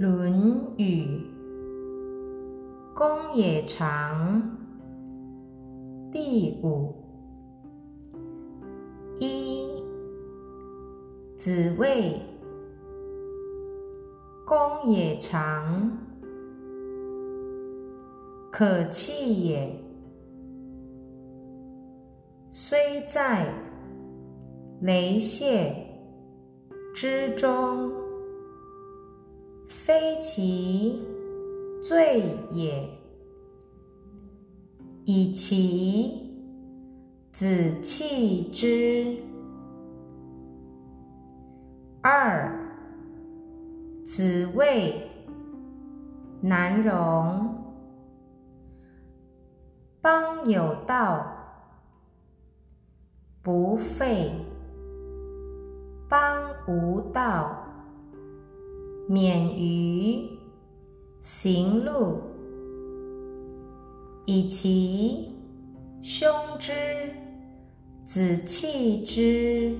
论语。公冶长。第五。一。子谓。公冶长。可弃也，虽在雷泄之中。非其罪也，以其子弃之。二子谓难容，邦有道不废，邦无道。免于行路，以其兄之子弃之。